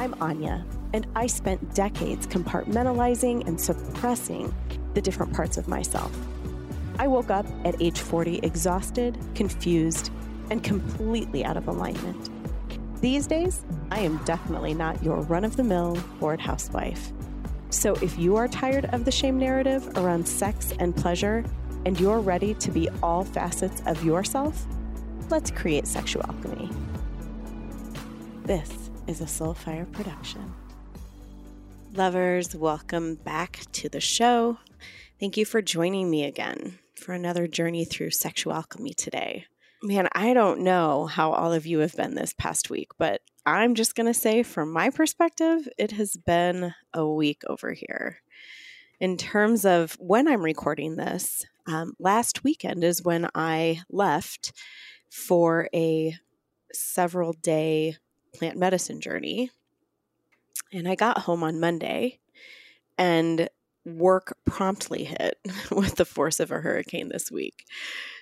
I'm Anya, and I spent decades compartmentalizing and suppressing the different parts of myself. I woke up at age 40 exhausted, confused, and completely out of alignment. These days, I am definitely not your run of the mill bored housewife. So if you are tired of the shame narrative around sex and pleasure, and you're ready to be all facets of yourself, let's create sexual alchemy. This is a Soulfire production. Lovers, welcome back to the show. Thank you for joining me again for another journey through sexual alchemy today. Man, I don't know how all of you have been this past week, but I'm just going to say, from my perspective, it has been a week over here. In terms of when I'm recording this, um, last weekend is when I left for a several day plant medicine journey. And I got home on Monday and work promptly hit with the force of a hurricane this week.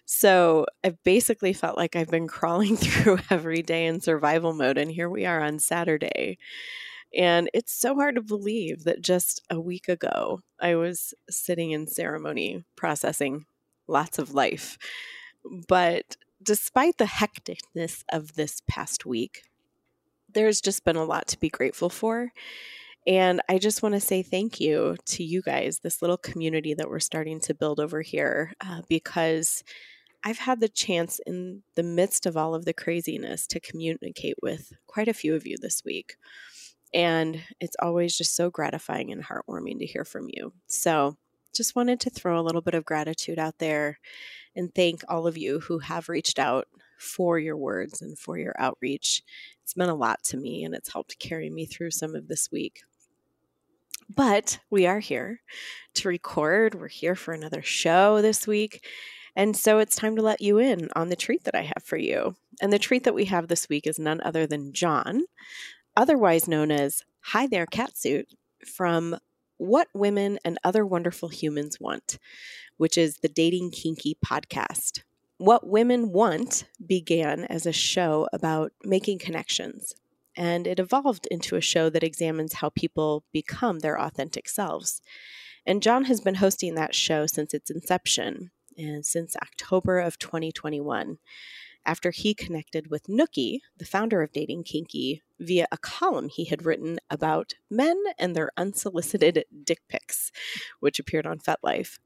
So I basically felt like I've been crawling through every day in survival mode. And here we are on Saturday. And it's so hard to believe that just a week ago, I was sitting in ceremony processing lots of life. But despite the hecticness of this past week, there's just been a lot to be grateful for. And I just want to say thank you to you guys, this little community that we're starting to build over here, uh, because I've had the chance in the midst of all of the craziness to communicate with quite a few of you this week. And it's always just so gratifying and heartwarming to hear from you. So, just wanted to throw a little bit of gratitude out there and thank all of you who have reached out for your words and for your outreach. It's meant a lot to me and it's helped carry me through some of this week. But we are here to record. We're here for another show this week. And so it's time to let you in on the treat that I have for you. And the treat that we have this week is none other than John, otherwise known as Hi There Catsuit, from What Women and Other Wonderful Humans Want, which is the Dating Kinky podcast. What Women Want began as a show about making connections, and it evolved into a show that examines how people become their authentic selves. And John has been hosting that show since its inception and since October of 2021 after he connected with Nookie, the founder of Dating Kinky, via a column he had written about men and their unsolicited dick pics, which appeared on FetLife.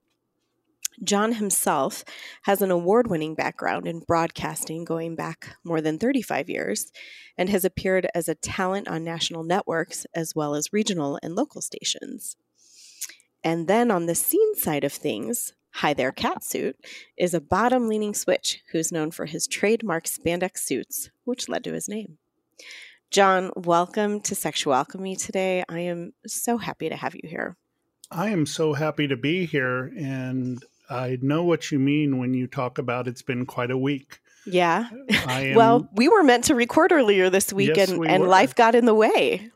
John himself has an award winning background in broadcasting going back more than 35 years and has appeared as a talent on national networks as well as regional and local stations. And then on the scene side of things, Hi There Catsuit is a bottom leaning switch who's known for his trademark spandex suits, which led to his name. John, welcome to Sexual Alchemy today. I am so happy to have you here. I am so happy to be here, and I know what you mean when you talk about it's been quite a week. Yeah. Am, well, we were meant to record earlier this week, yes, and, we and life got in the way.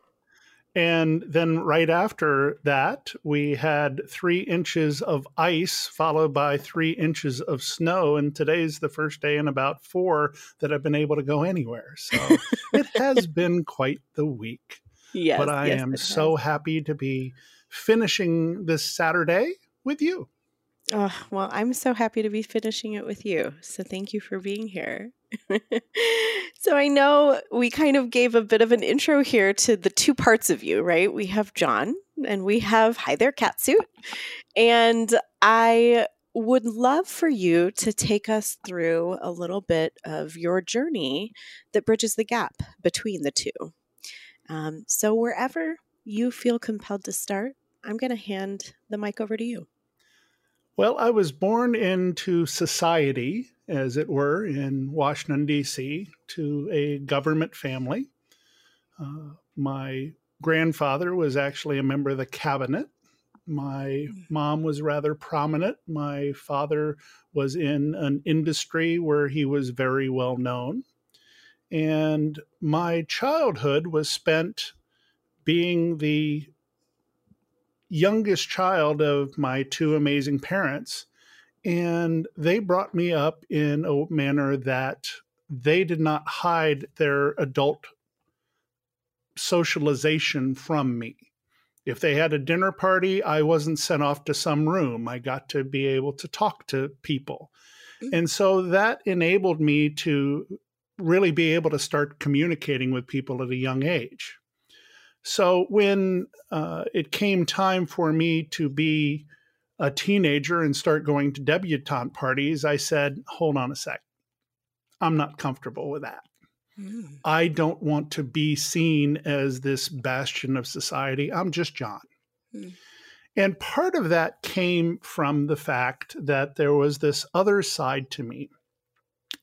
And then right after that, we had three inches of ice, followed by three inches of snow. And today's the first day in about four that I've been able to go anywhere. So it has been quite the week. Yes, but I yes, am so happy to be finishing this Saturday with you. Oh, well, I'm so happy to be finishing it with you. So thank you for being here. so I know we kind of gave a bit of an intro here to the two parts of you, right? We have John and we have Hi There Catsuit. And I would love for you to take us through a little bit of your journey that bridges the gap between the two. Um, so, wherever you feel compelled to start, I'm going to hand the mic over to you. Well, I was born into society, as it were, in Washington, D.C., to a government family. Uh, my grandfather was actually a member of the cabinet. My mom was rather prominent. My father was in an industry where he was very well known. And my childhood was spent being the youngest child of my two amazing parents. And they brought me up in a manner that they did not hide their adult socialization from me. If they had a dinner party, I wasn't sent off to some room. I got to be able to talk to people. Mm-hmm. And so that enabled me to really be able to start communicating with people at a young age. So when uh, it came time for me to be a teenager and start going to debutante parties, I said, hold on a sec. I'm not comfortable with that. Mm. I don't want to be seen as this bastion of society. I'm just John. Mm. And part of that came from the fact that there was this other side to me,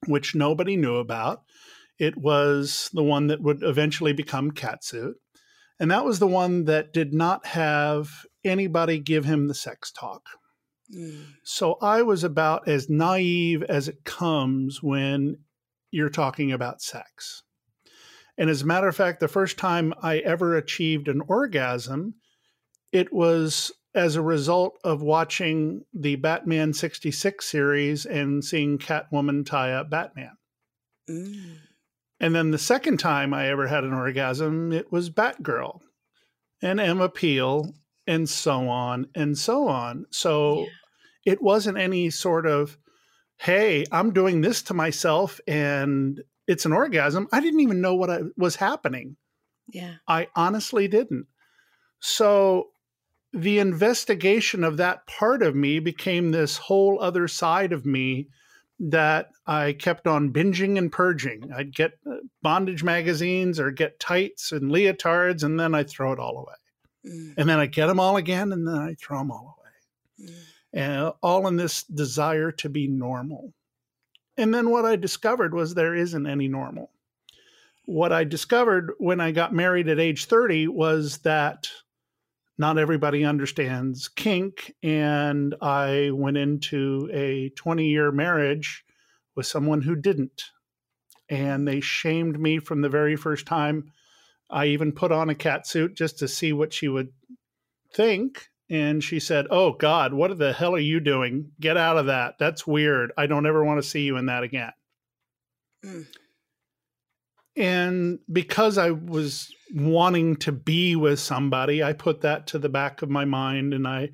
which nobody knew about. It was the one that would eventually become Catsuit. And that was the one that did not have anybody give him the sex talk. Mm. So I was about as naive as it comes when you're talking about sex. And as a matter of fact, the first time I ever achieved an orgasm, it was as a result of watching the Batman 66 series and seeing Catwoman tie up Batman. Mm. And then the second time I ever had an orgasm, it was Batgirl and Emma Peel and so on and so on. So yeah. it wasn't any sort of hey, I'm doing this to myself and it's an orgasm. I didn't even know what I, was happening. Yeah. I honestly didn't. So the investigation of that part of me became this whole other side of me that I kept on binging and purging. I'd get uh, bondage magazines or get tights and leotards, and then I'd throw it all away. Mm. And then I'd get them all again, and then I'd throw them all away. Mm and all in this desire to be normal. And then what I discovered was there isn't any normal. What I discovered when I got married at age 30 was that not everybody understands kink. And I went into a 20 year marriage with someone who didn't. And they shamed me from the very first time. I even put on a cat suit just to see what she would think and she said, "Oh God, what the hell are you doing? Get out of that. That's weird. I don't ever want to see you in that again." Mm. And because I was wanting to be with somebody, I put that to the back of my mind, and I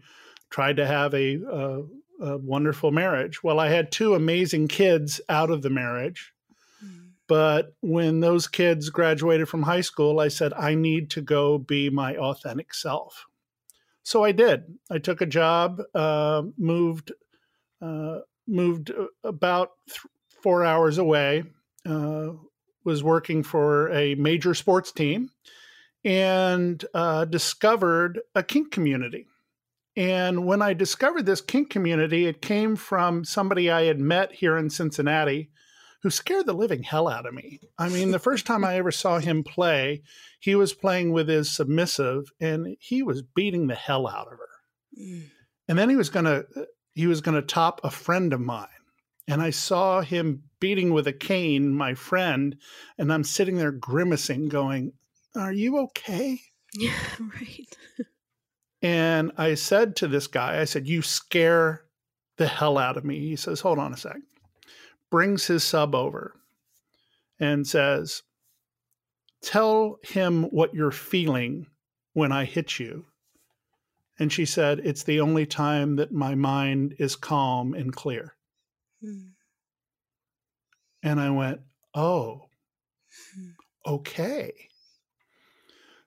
tried to have a, a, a wonderful marriage. Well, I had two amazing kids out of the marriage. Mm. But when those kids graduated from high school, I said, I need to go be my authentic self. So I did. I took a job, uh, moved, uh, moved about th- four hours away. Uh, was working for a major sports team, and uh, discovered a kink community. And when I discovered this kink community, it came from somebody I had met here in Cincinnati who scared the living hell out of me. I mean, the first time I ever saw him play, he was playing with his submissive and he was beating the hell out of her. Mm. And then he was going to he was going to top a friend of mine. And I saw him beating with a cane my friend and I'm sitting there grimacing going, "Are you okay?" Yeah, right. and I said to this guy, I said, "You scare the hell out of me." He says, "Hold on a sec." brings his sub over and says, Tell him what you're feeling when I hit you. And she said, It's the only time that my mind is calm and clear. Hmm. And I went, Oh, hmm. okay.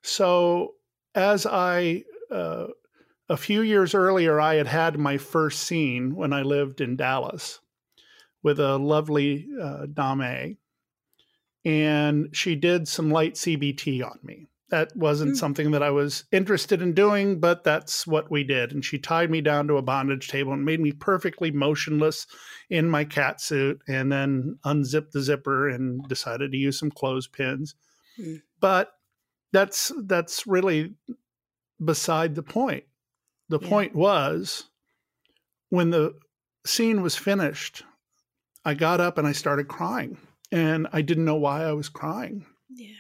So as I, uh, a few years earlier, I had had my first scene when I lived in Dallas with a lovely uh, dame, and she did some light CBT on me. That wasn't mm. something that I was interested in doing, but that's what we did. And she tied me down to a bondage table and made me perfectly motionless in my cat suit, and then unzipped the zipper and decided to use some clothespins. Mm. But that's that's really beside the point. The yeah. point was when the scene was finished I got up and I started crying, and I didn't know why I was crying. Yeah.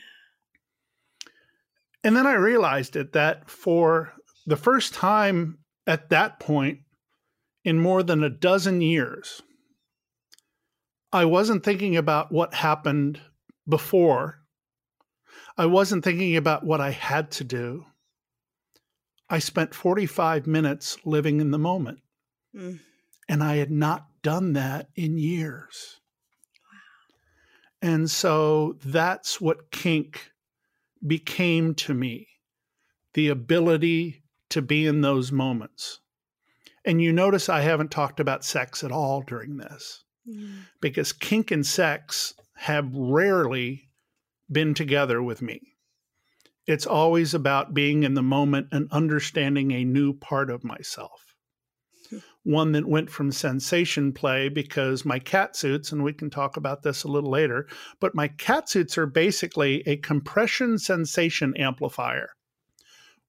And then I realized it that for the first time at that point in more than a dozen years, I wasn't thinking about what happened before. I wasn't thinking about what I had to do. I spent 45 minutes living in the moment. Mm. And I had not done that in years. Wow. And so that's what kink became to me the ability to be in those moments. And you notice I haven't talked about sex at all during this mm. because kink and sex have rarely been together with me. It's always about being in the moment and understanding a new part of myself. One that went from sensation play because my cat suits, and we can talk about this a little later, but my cat suits are basically a compression sensation amplifier.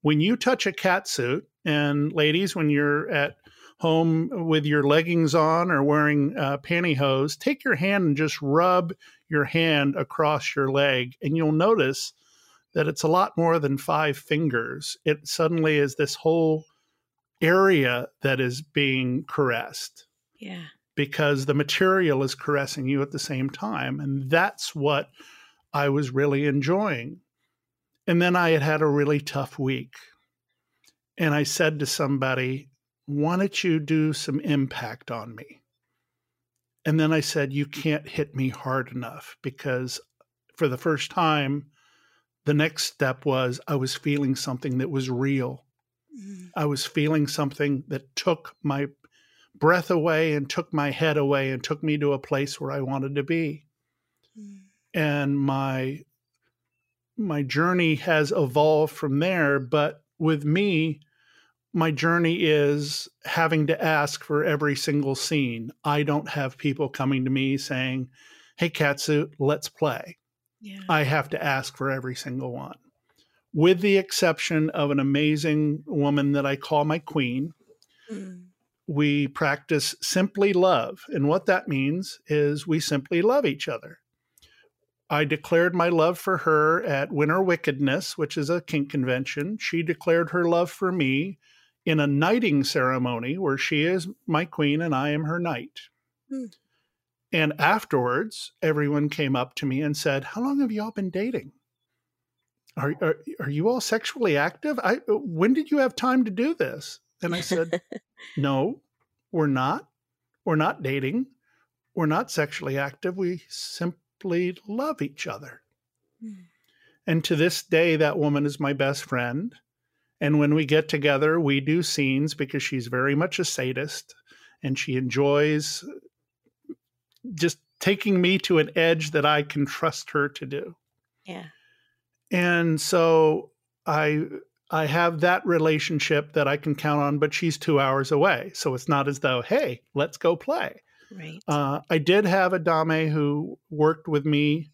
When you touch a cat suit, and ladies, when you're at home with your leggings on or wearing uh, pantyhose, take your hand and just rub your hand across your leg, and you'll notice that it's a lot more than five fingers. It suddenly is this whole area that is being caressed. Yeah. Because the material is caressing you at the same time. And that's what I was really enjoying. And then I had had a really tough week. And I said to somebody, Why don't you do some impact on me? And then I said, You can't hit me hard enough because for the first time, the next step was I was feeling something that was real. Mm. I was feeling something that took my breath away and took my head away and took me to a place where I wanted to be. Mm. And my my journey has evolved from there, but with me, my journey is having to ask for every single scene. I don't have people coming to me saying, Hey, Catsuit, let's play. Yeah. I have to ask for every single one, with the exception of an amazing woman that I call my queen. Mm. We practice simply love. And what that means is we simply love each other. I declared my love for her at Winter Wickedness, which is a kink convention. She declared her love for me in a knighting ceremony where she is my queen and I am her knight. Hmm. And afterwards, everyone came up to me and said, How long have you all been dating? Are, are, are you all sexually active? I, when did you have time to do this? And I said, No, we're not. We're not dating. We're not sexually active. We simply love each other. Hmm. And to this day, that woman is my best friend. And when we get together, we do scenes because she's very much a sadist and she enjoys just taking me to an edge that I can trust her to do. Yeah. And so I I have that relationship that I can count on, but she's two hours away. So it's not as though, hey, let's go play. Right. Uh, I did have a dame who worked with me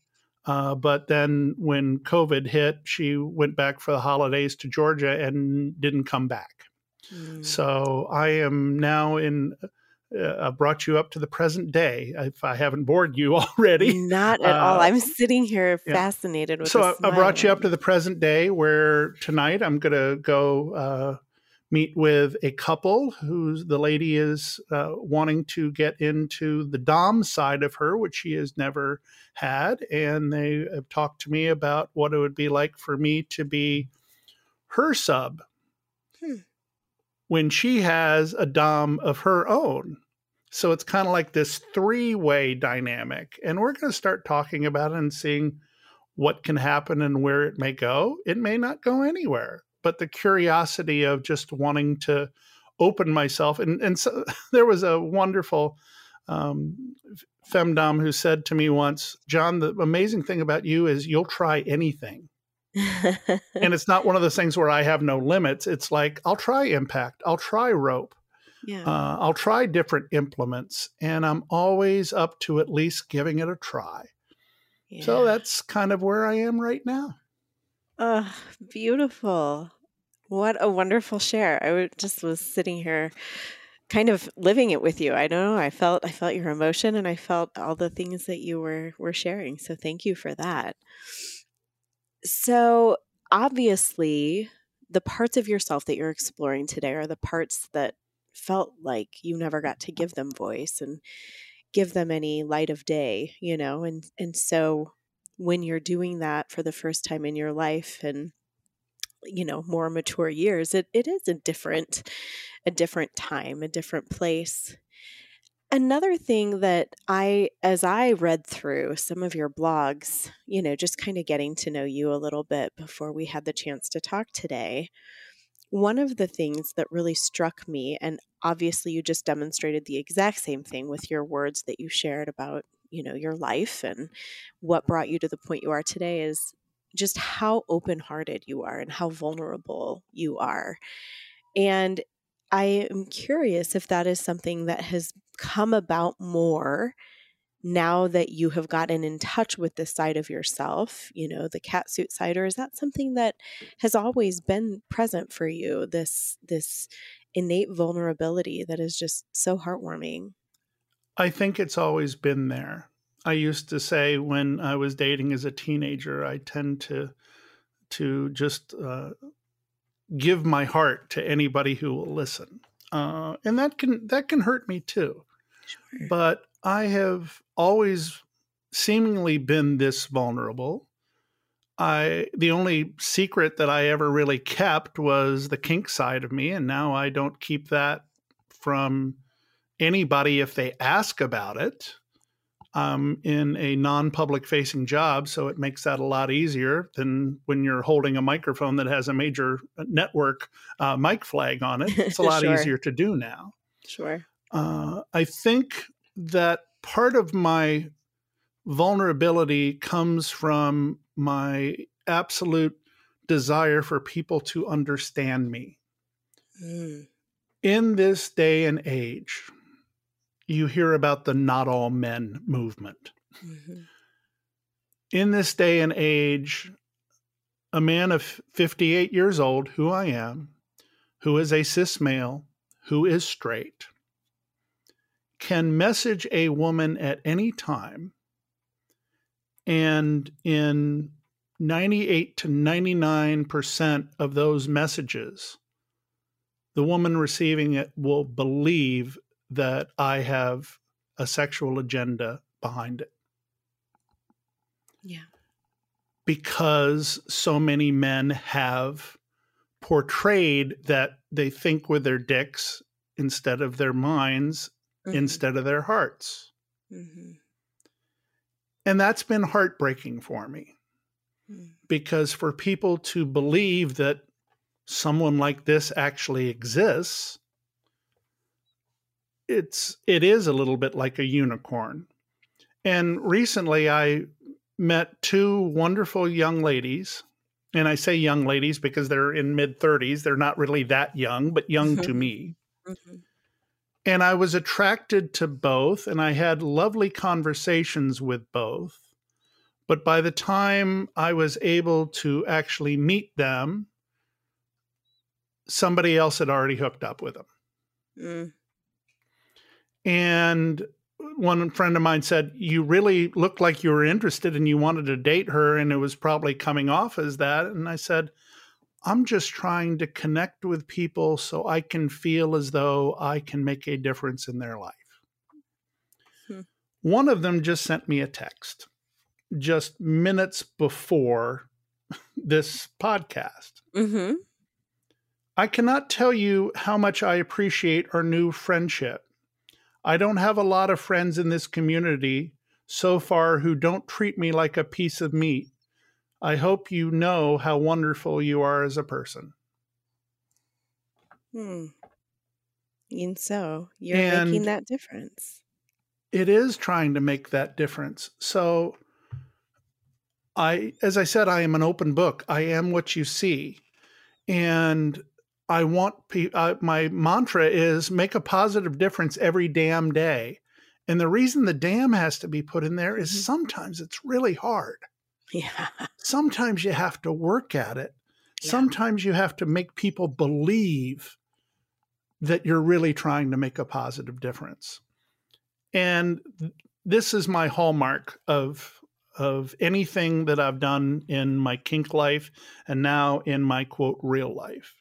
uh, but then when COVID hit, she went back for the holidays to Georgia and didn't come back. Mm. So I am now in. Uh, I brought you up to the present day. If I haven't bored you already, not at uh, all. I'm sitting here yeah. fascinated with. So I, I, brought you up to the present day, where tonight I'm going to go uh, meet with a couple who's the lady is uh, wanting to get into the dom side of her which she has never had and they have talked to me about what it would be like for me to be her sub. When she has a dom of her own so it's kind of like this three-way dynamic and we're going to start talking about it and seeing what can happen and where it may go it may not go anywhere but the curiosity of just wanting to open myself. And and so there was a wonderful um, femdom who said to me once, John, the amazing thing about you is you'll try anything. And it's not one of those things where I have no limits. It's like I'll try impact, I'll try rope, yeah. uh, I'll try different implements, and I'm always up to at least giving it a try. Yeah. So that's kind of where I am right now. Oh, beautiful. What a wonderful share. I just was sitting here kind of living it with you. I don't know. I felt I felt your emotion and I felt all the things that you were were sharing. So thank you for that. So obviously the parts of yourself that you're exploring today are the parts that felt like you never got to give them voice and give them any light of day, you know. And and so when you're doing that for the first time in your life and you know more mature years it, it is a different a different time a different place another thing that i as i read through some of your blogs you know just kind of getting to know you a little bit before we had the chance to talk today one of the things that really struck me and obviously you just demonstrated the exact same thing with your words that you shared about you know your life and what brought you to the point you are today is just how open hearted you are and how vulnerable you are. And I am curious if that is something that has come about more now that you have gotten in touch with this side of yourself, you know, the catsuit side, or is that something that has always been present for you? This this innate vulnerability that is just so heartwarming. I think it's always been there. I used to say when I was dating as a teenager, I tend to to just uh, give my heart to anybody who will listen, uh, and that can that can hurt me too. Sure. But I have always seemingly been this vulnerable. I the only secret that I ever really kept was the kink side of me, and now I don't keep that from anybody if they ask about it um, in a non-public facing job so it makes that a lot easier than when you're holding a microphone that has a major uh, network uh, mic flag on it it's a lot sure. easier to do now sure uh, i think that part of my vulnerability comes from my absolute desire for people to understand me mm. in this day and age you hear about the not all men movement. Mm-hmm. In this day and age, a man of 58 years old, who I am, who is a cis male, who is straight, can message a woman at any time. And in 98 to 99% of those messages, the woman receiving it will believe that I have a sexual agenda behind it. Yeah. Because so many men have portrayed that they think with their dicks instead of their minds, mm-hmm. instead of their hearts. Mm-hmm. And that's been heartbreaking for me. Mm. Because for people to believe that someone like this actually exists it's it is a little bit like a unicorn. And recently I met two wonderful young ladies. And I say young ladies because they're in mid 30s. They're not really that young, but young mm-hmm. to me. Mm-hmm. And I was attracted to both, and I had lovely conversations with both. But by the time I was able to actually meet them, somebody else had already hooked up with them. Mm. And one friend of mine said, You really looked like you were interested and you wanted to date her, and it was probably coming off as that. And I said, I'm just trying to connect with people so I can feel as though I can make a difference in their life. Hmm. One of them just sent me a text just minutes before this podcast. Mm-hmm. I cannot tell you how much I appreciate our new friendship. I don't have a lot of friends in this community so far who don't treat me like a piece of meat. I hope you know how wonderful you are as a person. Hmm. And so you're and making that difference. It is trying to make that difference. So I as I said I am an open book. I am what you see. And I want pe- uh, my mantra is make a positive difference every damn day. And the reason the damn has to be put in there is mm-hmm. sometimes it's really hard. Yeah. Sometimes you have to work at it. Yeah. Sometimes you have to make people believe that you're really trying to make a positive difference. And th- this is my hallmark of of anything that I've done in my kink life and now in my quote real life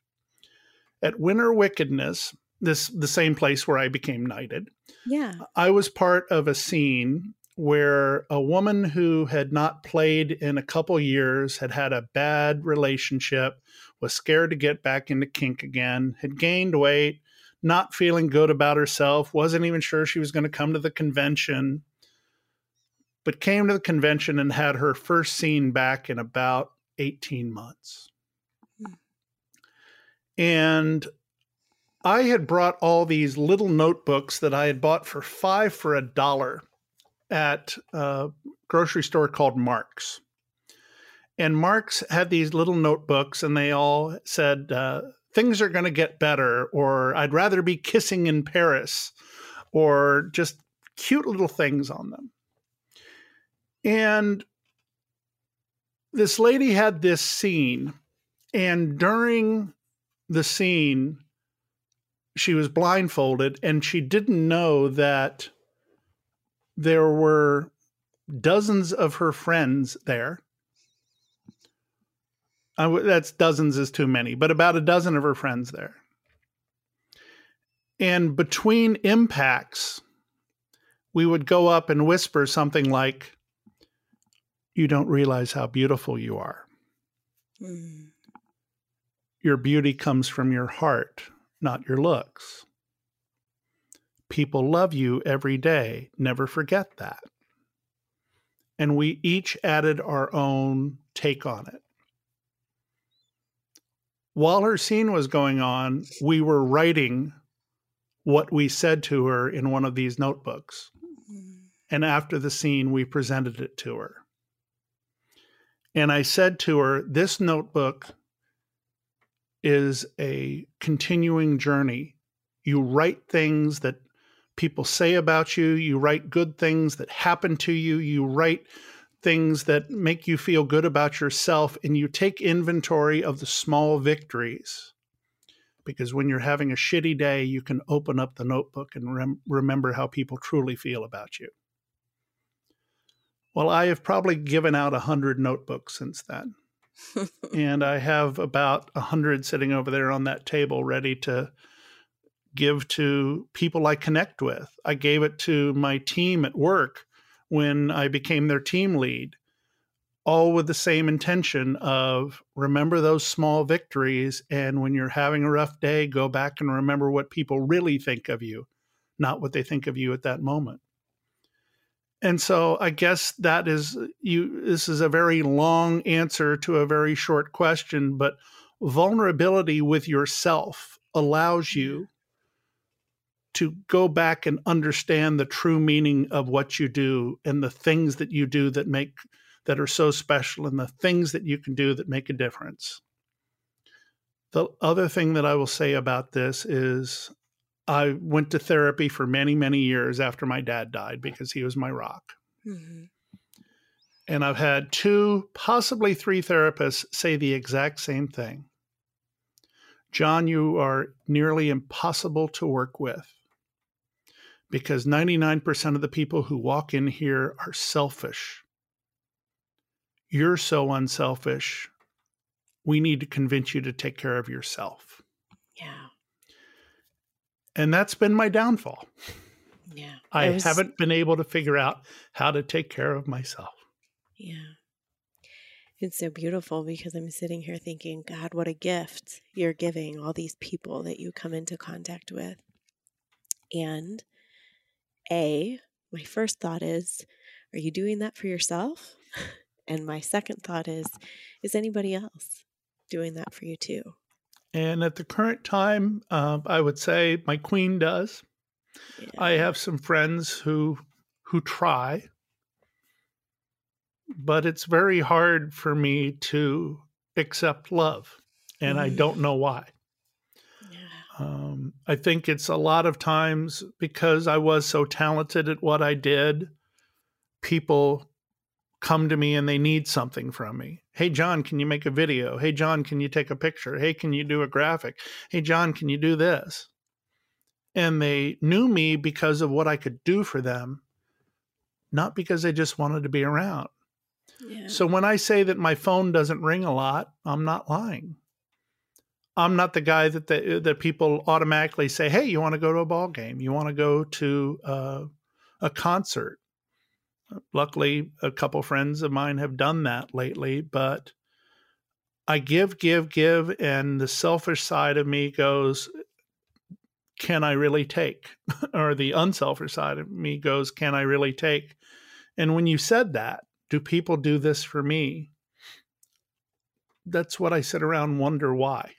at Winter Wickedness, this the same place where I became knighted. Yeah. I was part of a scene where a woman who had not played in a couple years had had a bad relationship, was scared to get back into kink again, had gained weight, not feeling good about herself, wasn't even sure she was going to come to the convention, but came to the convention and had her first scene back in about 18 months. And I had brought all these little notebooks that I had bought for five for a dollar at a grocery store called Marc's. And Marc's had these little notebooks, and they all said, uh, Things are going to get better, or I'd rather be kissing in Paris, or just cute little things on them. And this lady had this scene, and during the scene, she was blindfolded and she didn't know that there were dozens of her friends there. that's dozens is too many, but about a dozen of her friends there. And between impacts, we would go up and whisper something like, You don't realize how beautiful you are. Mm. Your beauty comes from your heart, not your looks. People love you every day. Never forget that. And we each added our own take on it. While her scene was going on, we were writing what we said to her in one of these notebooks. Mm-hmm. And after the scene, we presented it to her. And I said to her, This notebook is a continuing journey. You write things that people say about you, you write good things that happen to you, you write things that make you feel good about yourself, and you take inventory of the small victories. Because when you're having a shitty day, you can open up the notebook and rem- remember how people truly feel about you. Well, I have probably given out a hundred notebooks since then and I have about a hundred sitting over there on that table ready to give to people I connect with. I gave it to my team at work when I became their team lead, all with the same intention of remember those small victories. And when you're having a rough day, go back and remember what people really think of you, not what they think of you at that moment and so i guess that is uh, you this is a very long answer to a very short question but vulnerability with yourself allows mm-hmm. you to go back and understand the true meaning of what you do and the things that you do that make that are so special and the things that you can do that make a difference. The other thing that i will say about this is I went to therapy for many, many years after my dad died because he was my rock. Mm-hmm. And I've had two, possibly three therapists say the exact same thing John, you are nearly impossible to work with because 99% of the people who walk in here are selfish. You're so unselfish. We need to convince you to take care of yourself. And that's been my downfall. Yeah. I was, haven't been able to figure out how to take care of myself. Yeah. It's so beautiful because I'm sitting here thinking, God, what a gift you're giving all these people that you come into contact with. And A, my first thought is, are you doing that for yourself? And my second thought is, is anybody else doing that for you too? And at the current time, uh, I would say my queen does. Yeah. I have some friends who who try, but it's very hard for me to accept love, and mm. I don't know why. Yeah. Um, I think it's a lot of times because I was so talented at what I did. People come to me and they need something from me. Hey, John, can you make a video? Hey, John, can you take a picture? Hey, can you do a graphic? Hey, John, can you do this? And they knew me because of what I could do for them, not because they just wanted to be around. Yeah. So when I say that my phone doesn't ring a lot, I'm not lying. I'm not the guy that the, that people automatically say, "Hey, you want to go to a ball game? You want to go to uh, a concert?" Luckily, a couple friends of mine have done that lately, but I give, give, give, and the selfish side of me goes, can I really take? or the unselfish side of me goes, can I really take? And when you said that, do people do this for me? That's what I sit around wonder why.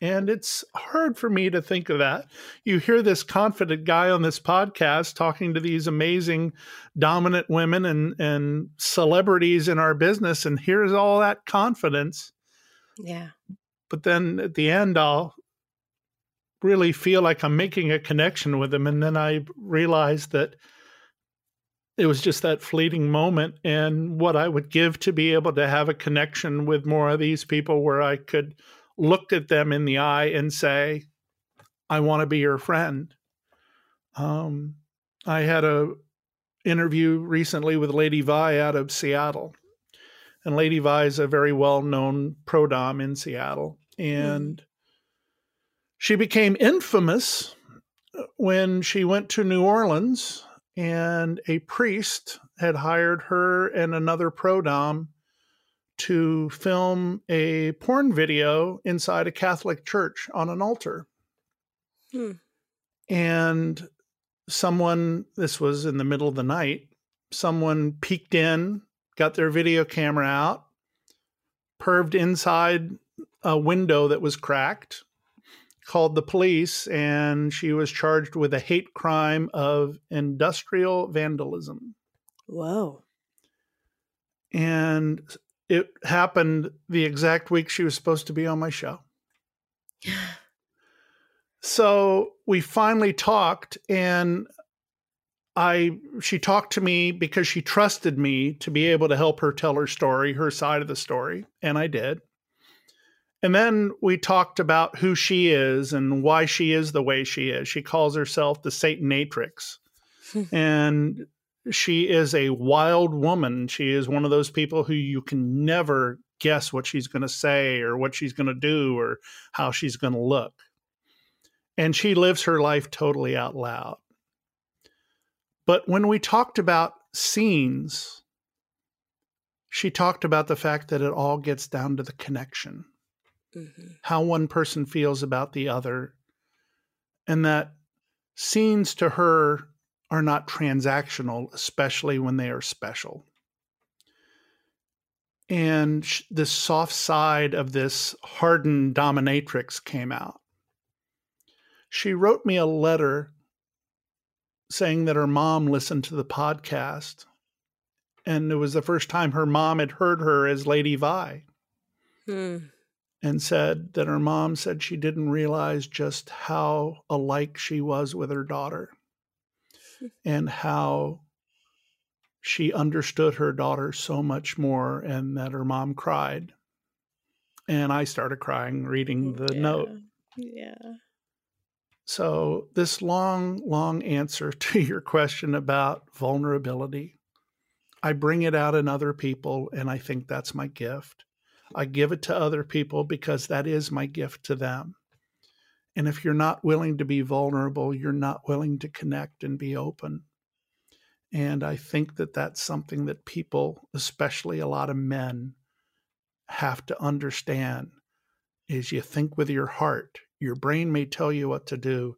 And it's hard for me to think of that. You hear this confident guy on this podcast talking to these amazing dominant women and, and celebrities in our business, and here's all that confidence. Yeah. But then at the end, I'll really feel like I'm making a connection with them. And then I realize that it was just that fleeting moment and what I would give to be able to have a connection with more of these people where I could looked at them in the eye and say, I want to be your friend. Um, I had a interview recently with Lady Vi out of Seattle. And Lady Vi is a very well known pro dom in Seattle. And mm. she became infamous when she went to New Orleans and a priest had hired her and another pro dom to film a porn video inside a Catholic church on an altar. Hmm. And someone, this was in the middle of the night, someone peeked in, got their video camera out, perved inside a window that was cracked, called the police, and she was charged with a hate crime of industrial vandalism. Whoa. And it happened the exact week she was supposed to be on my show. so we finally talked and I she talked to me because she trusted me to be able to help her tell her story, her side of the story, and I did. And then we talked about who she is and why she is the way she is. She calls herself the Satanatrix. and she is a wild woman. She is one of those people who you can never guess what she's going to say or what she's going to do or how she's going to look. And she lives her life totally out loud. But when we talked about scenes, she talked about the fact that it all gets down to the connection, mm-hmm. how one person feels about the other, and that scenes to her are not transactional, especially when they are special. And this soft side of this hardened dominatrix came out. She wrote me a letter saying that her mom listened to the podcast. And it was the first time her mom had heard her as Lady Vi. Hmm. And said that her mom said she didn't realize just how alike she was with her daughter and how she understood her daughter so much more and that her mom cried. And I started crying reading oh, the yeah. note. Yeah. So, this long, long answer to your question about vulnerability, I bring it out in other people, and I think that's my gift. I give it to other people because that is my gift to them. And if you're not willing to be vulnerable, you're not willing to connect and be open. And I think that that's something that people, especially a lot of men, have to understand is you think with your heart. Your brain may tell you what to do,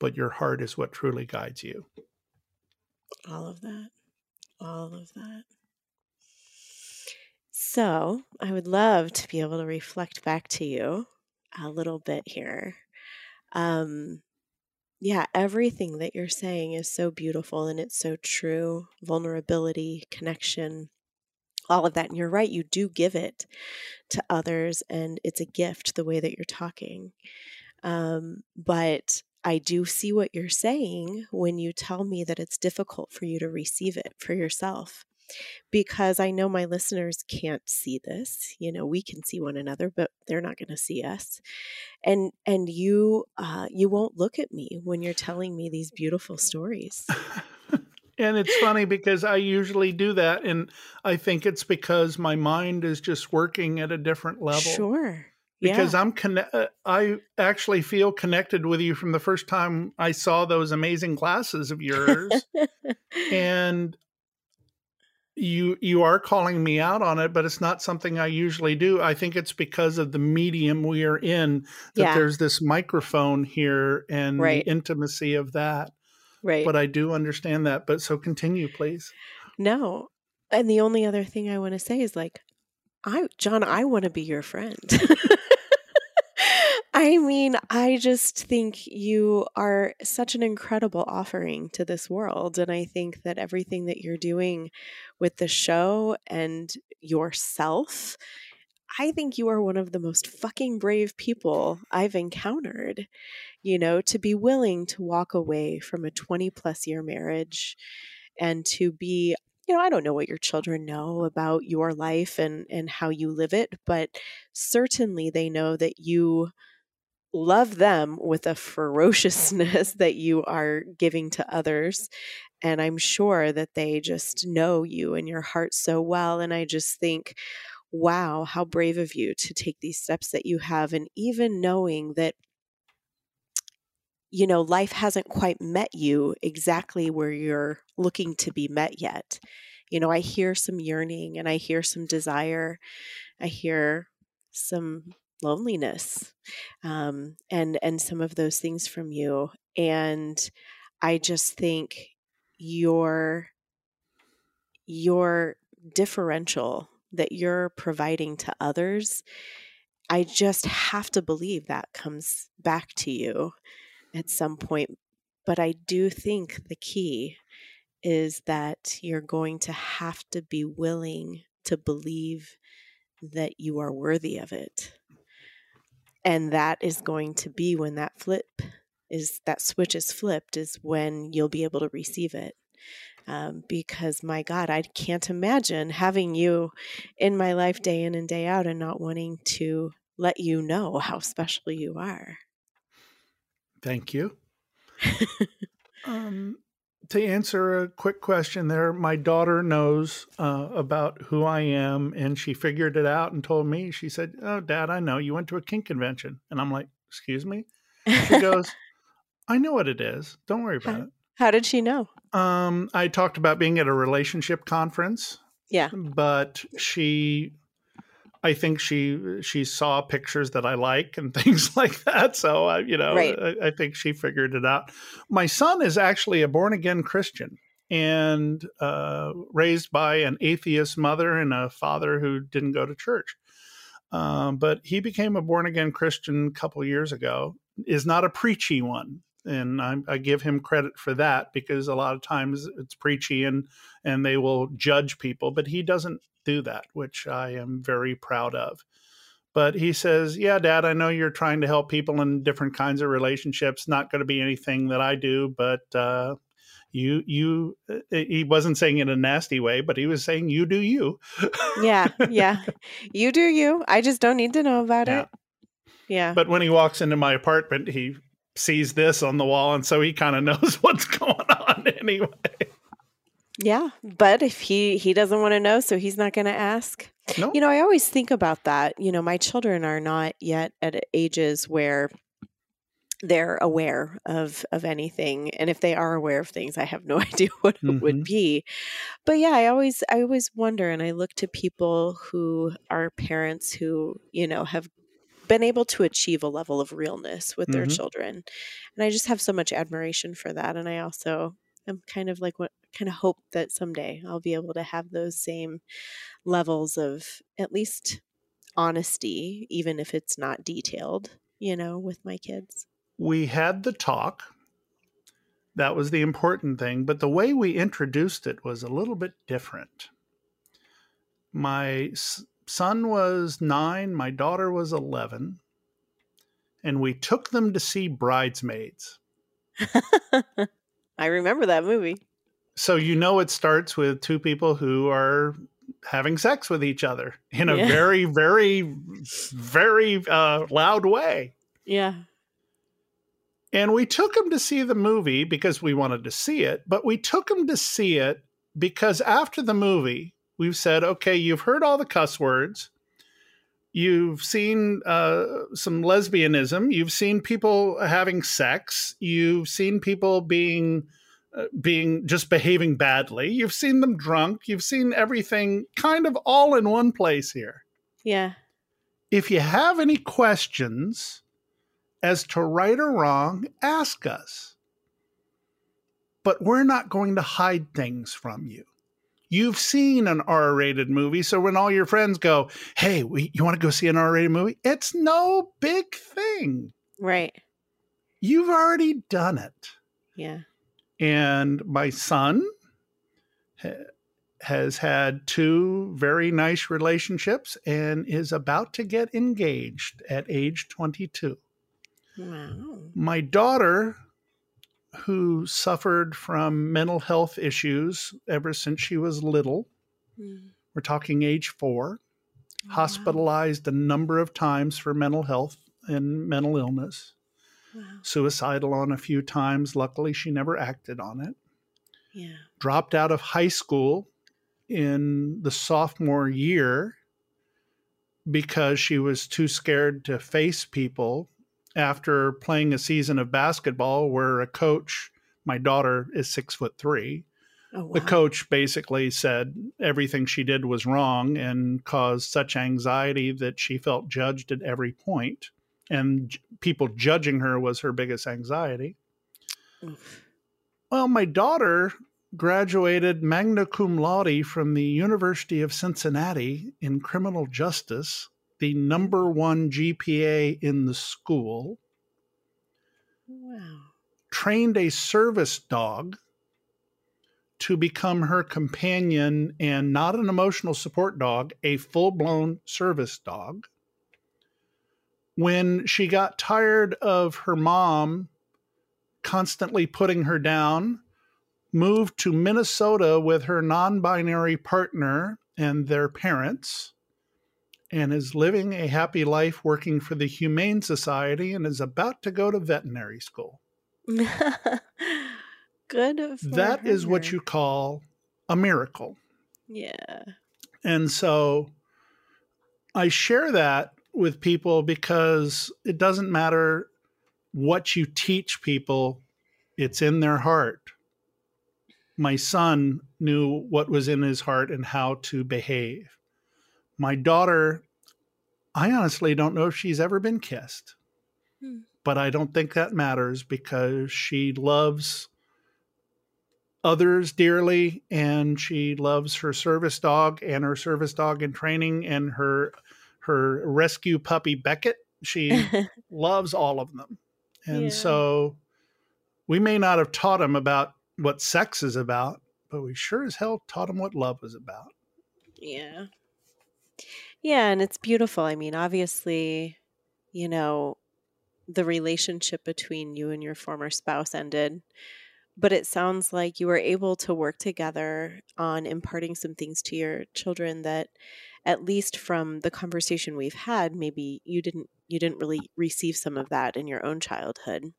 but your heart is what truly guides you. All of that. All of that. So, I would love to be able to reflect back to you a little bit here um, yeah, everything that you're saying is so beautiful and it's so true. Vulnerability, connection, all of that. And you're right, you do give it to others, and it's a gift the way that you're talking. Um, but I do see what you're saying when you tell me that it's difficult for you to receive it for yourself because I know my listeners can't see this. You know, we can see one another, but they're not going to see us. And and you uh, you won't look at me when you're telling me these beautiful stories. and it's funny because I usually do that, and I think it's because my mind is just working at a different level. Sure. Because yeah. I'm connect, uh, I actually feel connected with you from the first time I saw those amazing glasses of yours, and you you are calling me out on it but it's not something i usually do i think it's because of the medium we are in that Yeah. there's this microphone here and Right. the intimacy of that Right. but i do understand that but so continue please no. And the only other thing I want to say is like, I, John, I want to be your friend. I mean, I just think you are such an incredible offering to this world. And I think that everything that you're doing with the show and yourself, I think you are one of the most fucking brave people I've encountered. You know, to be willing to walk away from a 20 plus year marriage and to be you know, I don't know what your children know about your life and, and how you live it, but certainly they know that you love them with a ferociousness that you are giving to others. And I'm sure that they just know you and your heart so well. And I just think, wow, how brave of you to take these steps that you have. And even knowing that, you know, life hasn't quite met you exactly where you're looking to be met yet. You know, I hear some yearning and I hear some desire. I hear some loneliness um, and and some of those things from you and i just think your your differential that you're providing to others i just have to believe that comes back to you at some point but i do think the key is that you're going to have to be willing to believe that you are worthy of it and that is going to be when that flip is that switch is flipped is when you'll be able to receive it. Um, because my god i can't imagine having you in my life day in and day out and not wanting to let you know how special you are. Thank you. Um, to answer a quick question there my daughter knows uh, about who i am and she figured it out and told me she said oh dad i know you went to a kink convention. And i'm like excuse me? She goes i know what it is. Don't worry about it. how did she know? Um, i talked about being at a relationship conference yeah. but she I think she she saw pictures that I like and things like that. So I, you know, Right. I, I think she figured it out. My son is actually a born again Christian and uh, raised by an atheist mother and a father who didn't go to church. Um, but he became a born again Christian a couple years ago. Is not a preachy one, and I, I give him credit for that because a lot of times it's preachy and and they will judge people, but he doesn't do that, which I am very proud of. But he says, Yeah, dad, I know you're trying to help people in different kinds of relationships. Not going to be anything that I do, but uh, you, you, uh, he wasn't saying it in a nasty way, but he was saying, You do you. yeah yeah you do you i just don't need to know about Yeah. it yeah But when he walks into my apartment, he sees this on the wall. And so he kind of knows what's going on anyway. Yeah, but if he he doesn't want to know, so he's not going to ask. No. You know, I always think about that. You know, my children are not yet at ages where they're aware of of anything, and if they are aware of things, I have no idea what it would Mhm. be. But yeah, I always I always wonder, and I look to people who are parents who you know have been able to achieve a level of realness with their Mhm. children, and I just have so much admiration for that. And I also am kind of like what kind of hope that someday I'll be able to have those same levels of at least honesty, even if it's not detailed, you know, with my kids. we had the talk. That was the important thing. But the way we introduced it was a little bit different. My son was nine, my daughter was 11, and we took them to see Bridesmaids. I remember that movie. So, you know, it starts with two people who are having sex with each other in a Yeah. very, very, very uh, loud way. Yeah. And we took him to see the movie because we wanted to see it, but we took him to see it because after the movie, we've said, okay, you've heard all the cuss words. You've seen uh, some lesbianism. You've seen people having sex. You've seen people being Uh, being just behaving badly. You've seen them drunk. You've seen everything kind of all in one place here. Yeah. If you have any questions as to right or wrong, ask us. But we're not going to hide things from you. You've seen an R rated movie. So when all your friends go, hey, we, you want to go see an R rated movie? It's no big thing. Right. You've already done it. Yeah. And my son ha- has had two very nice relationships and is about to get engaged at age 22. Wow. My daughter, who suffered from mental health issues ever since she was little, Mm. we're talking age four, Wow. hospitalized a number of times for mental health and mental illness, Wow. suicidal on a few times. Luckily, she never acted on it. Yeah. dropped out of high school in the sophomore year because she was too scared to face people after playing a season of basketball where a coach my daughter is six foot three Oh, wow. the coach basically said everything she did was wrong and caused such anxiety that she felt judged at every point and j- people judging her was her biggest anxiety Oof. well, my daughter graduated magna cum laude from the University of Cincinnati in criminal justice, the number one GPA in the school, Wow. trained a service dog to become her companion and not an emotional support dog, a full blown service dog. When she got tired of her mom constantly putting her down, moved to Minnesota with her non binary partner and their parents, and is living a happy life working for the Humane Society and is about to go to veterinary school. Good. That is what you call a miracle. Yeah. And so I share that with people because it doesn't matter what you teach people, it's in their heart. My son knew what was in his heart and how to behave. My daughter, I honestly don't know if she's ever been kissed, Hmm. but I don't think that matters because she loves others dearly and she loves her service dog and her service dog in training and her her rescue puppy Beckett. She loves all of them. And Yeah. so we may not have taught him about what sex is about, but we sure as hell taught him what love was about. Yeah. Yeah, and it's beautiful. I mean, obviously, you know, the relationship between you and your former spouse ended, but it sounds like you were able to work together on imparting some things to your children that at least from the conversation we've had, maybe you didn't you didn't really receive some of that in your own childhood.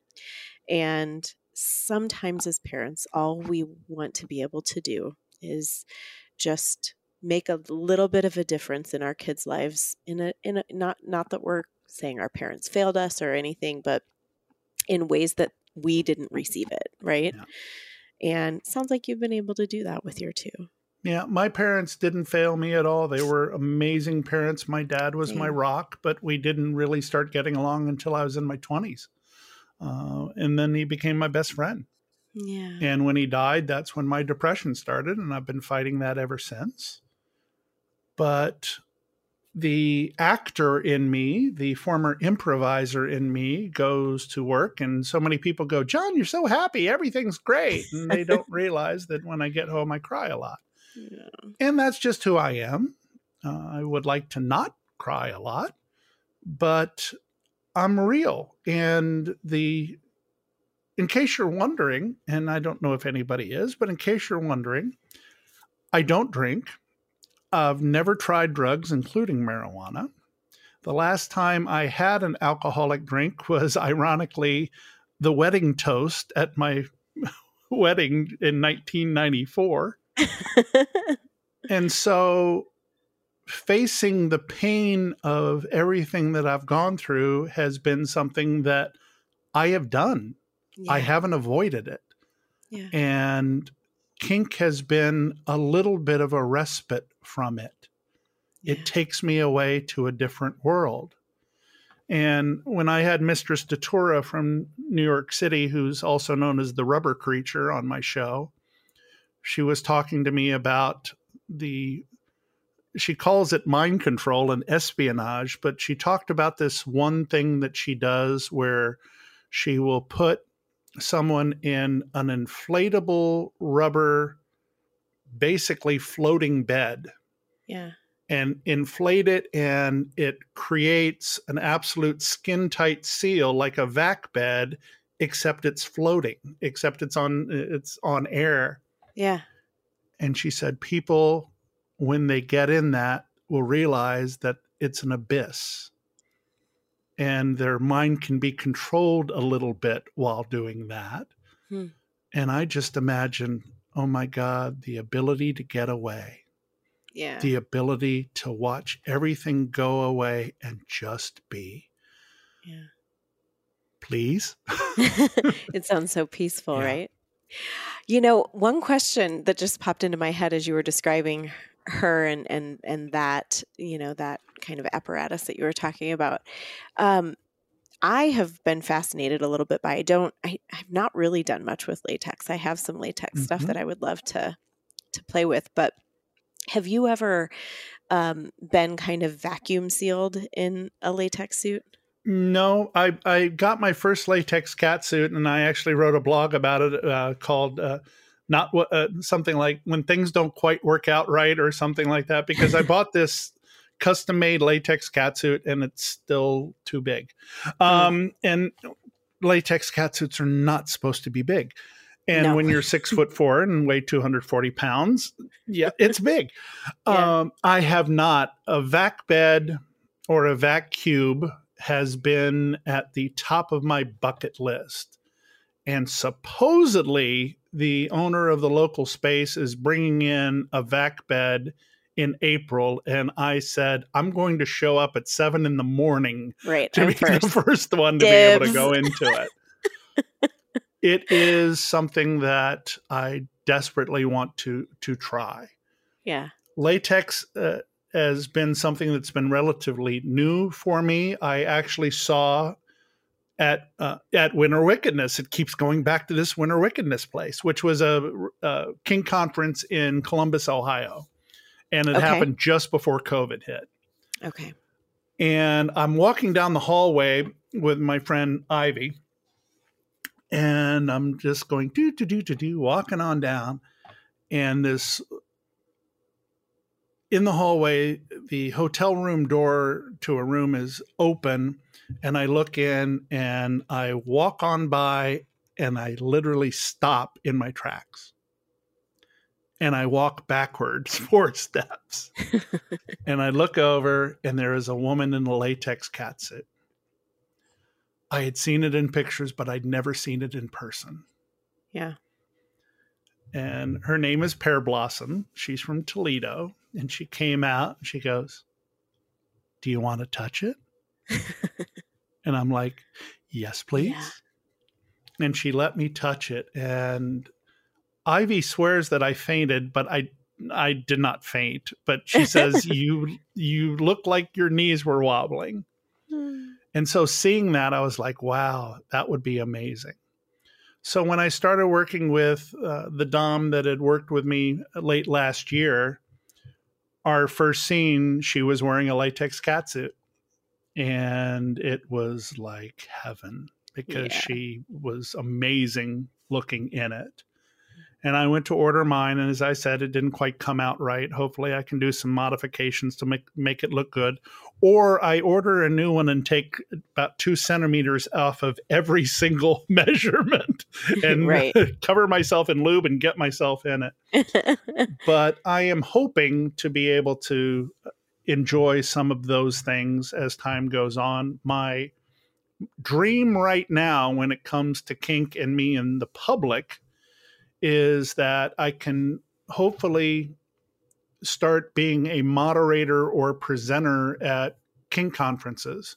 And sometimes as parents, all we want to be able to do is just make a little bit of a difference in our kids' lives in a in a not not that we're saying our parents failed us or anything, but in ways that we didn't receive it, right? Yeah. And sounds like you've been able to do that with your two. Yeah, my parents didn't fail me at all. They were amazing parents. My dad was my rock, but we didn't really start getting along until I was in my 20s. Uh, and then he became my best friend. Yeah. And when he died, that's when my depression started, and I've been fighting that ever since. But the actor in me, the former improviser in me, goes to work, and so many people go, John, you're so happy. Everything's great. And they don't realize that when I get home, I cry a lot. Yeah. And that's just who I am. Uh, I would like to not cry a lot, but I'm real. And the, in case you're wondering, and I don't know if anybody is, but in case you're wondering, I don't drink. I've never tried drugs, including marijuana. The last time I had an alcoholic drink was ironically the wedding toast at my wedding in 1994. And so facing the pain of everything that I've gone through has been something that I have done. I haven't avoided it. Yeah. And kink has been a little bit of a respite from it. Yeah. It takes me away to a different world. And when I had Mistress Datura from New York City, who's also known as the rubber creature on my show, she was talking to me about the she calls it mind control and espionage, but she talked about this one thing that she does where she will put someone in an inflatable rubber, basically floating bed. Yeah. And inflate it, and it creates an absolute skin tight seal like a vac bed, except it's floating, except it's on it's on air. Yeah. And she said people when they get in that will realize that it's an abyss and their mind can be controlled a little bit while doing that. Hmm. And I just imagine, oh my God, the ability to get away. Yeah. The ability to watch everything go away and just be. Yeah. Please. it sounds so peaceful, yeah. right? You know, one question that just popped into my head as you were describing her and and and that you know that kind of apparatus that you were talking about um, i have been fascinated a little bit by i don't I, i've not really done much with latex i have some latex mm-hmm. stuff that i would love to to play with but have you ever um, been kind of vacuum sealed in a latex suit no, I I got my first latex cat suit, and I actually wrote a blog about it uh, called uh, not what uh, something like when things don't quite work out right or something like that because I bought this custom made latex catsuit and it's still too big. Hmm. Um, and latex catsuits are not supposed to be big. And no. when you're six foot four and weigh 240 pounds, yeah, it's big. yeah. Um, I have not. A vac bed or a vac cube has been at the top of my bucket list. And supposedly, the owner of the local space is bringing in a vac bed in April, and I said I'm going to show up at seven in the morning right, to I'm be first. the first one to Dibs. be able to go into it. it is something that I desperately want to to try. Yeah, latex uh, has been something that's been relatively new for me. I actually saw at uh, at Winter Wickedness. It keeps going back to this Winter Wickedness place, which was a, a Kink conference in Columbus, Ohio, and it okay. happened just before COVID hit. Okay. And I'm walking down the hallway with my friend Ivy, and I'm just going do do do do do, walking on down, and this in the hallway, the hotel room door to a room is open and I look in and I walk on by and I literally stop in my tracks. And I walk backwards four steps. and I look over and there is a woman in a latex catsuit. I had seen it in pictures, but I'd never seen it in person. Yeah. And her name is Pear Blossom. She's from Toledo. And she came out and she goes, Do you want to touch it? and I'm like, yes, please. Yeah. And she let me touch it. And Ivy swears that I fainted, but I I did not faint. But she says you you look like your knees were wobbling. Hmm. And so seeing that, I was like, wow, that would be amazing. So when I started working with uh, the Dom that had worked with me late last year, our first scene, she was wearing a latex catsuit and it was like heaven because yeah. she was amazing looking in it. And I went to order mine, and as I said, it didn't quite come out right. Hopefully, I can do some modifications to make make it look good. Or I order a new one and take about two centimeters off of every single measurement and cover myself in lube and get myself in it. but I am hoping to be able to uh, enjoy some of those things as time goes on. My dream right now, when it comes to kink and me and the public, is that I can hopefully start being a moderator or presenter at kink conferences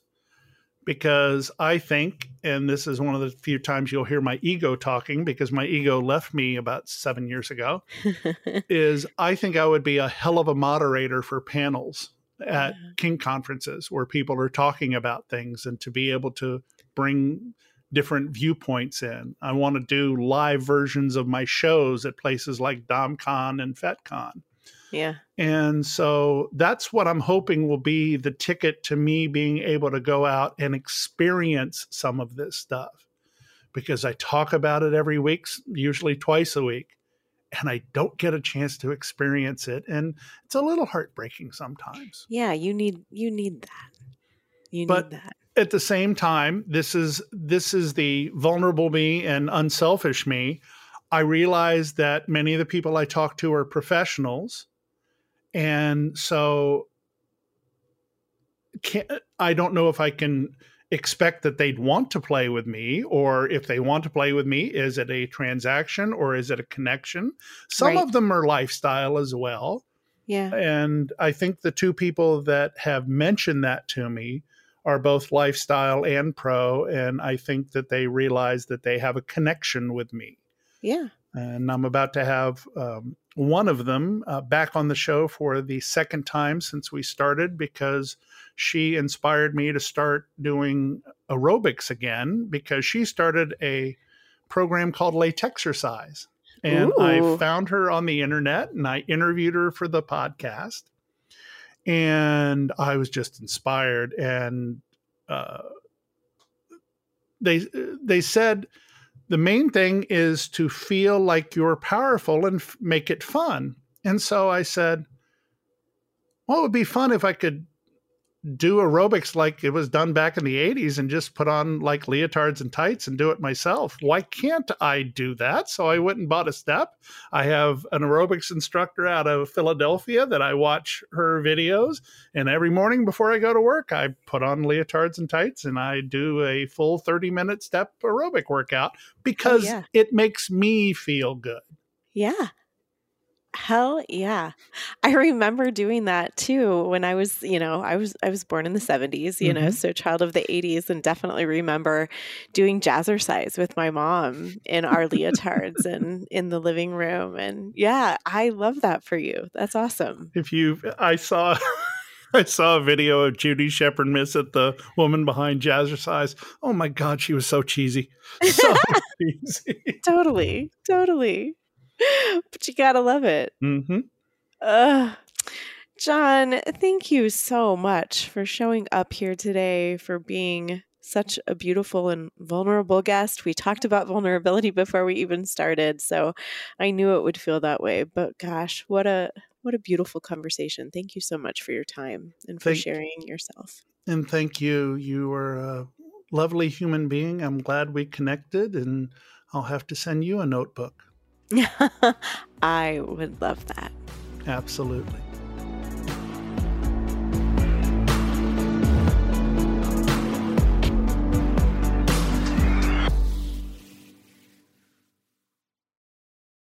because I think, and this is one of the few times you'll hear my ego talking because my ego left me about seven years ago, is I think I would be a hell of a moderator for panels at yeah. kink conferences where people are talking about things and to be able to bring different viewpoints in. I want to do live versions of my shows at places like DomCon and FetCon. Yeah. And so that's what I'm hoping will be the ticket to me being able to go out and experience some of this stuff because I talk about it every week, usually twice a week, and I don't get a chance to experience it and it's a little heartbreaking sometimes. Yeah, you need you need that. You but need that. At the same time, this is this is the vulnerable me and unselfish me. I realize that many of the people I talk to are professionals and so can, I don't know if I can expect that they'd want to play with me or if they want to play with me is it a transaction or is it a connection some right. of them are lifestyle as well yeah and i think the two people that have mentioned that to me are both lifestyle and pro and i think that they realize that they have a connection with me yeah and i'm about to have um, one of them uh, back on the show for the second time since we started because she inspired me to start doing aerobics again because she started a program called Latexercise. And Ooh. I found her on the internet and I interviewed her for the podcast. And I was just inspired. And uh, they they said the main thing is to feel like you're powerful and f- make it fun. And so I said, well, it would be fun if I could do aerobics like it was done back in the 80s and just put on like leotards and tights and do it myself. Why can't I do that? So I went and bought a step. I have an aerobics instructor out of Philadelphia that I watch her videos. And every morning before I go to work, I put on leotards and tights and I do a full 30 minute step aerobic workout oh, because oh, yeah. it makes me feel good. Yeah. Hell yeah. I remember doing that too when I was, you know, I was I was born in the 70s, you mm-hmm. know, so child of the 80s and definitely remember doing jazzercise with my mom in our leotards and in the living room and yeah, I love that for you. That's awesome. If you I saw I saw a video of Judi Sheppard Missett the woman behind Jazzercise. Oh my God, she was so cheesy. So cheesy. totally. Totally. but you gotta love it. Mm-hmm. Uh, John, thank you so much for showing up here today, for being such a beautiful and vulnerable guest. We talked about vulnerability before we even started, so I knew it would feel that way. But gosh, what a what a beautiful conversation. Thank you so much for your time and for thank, sharing yourself. And thank you. You were a lovely human being. I'm glad we connected and I'll have to send you a notebook. I would love that. Absolutely.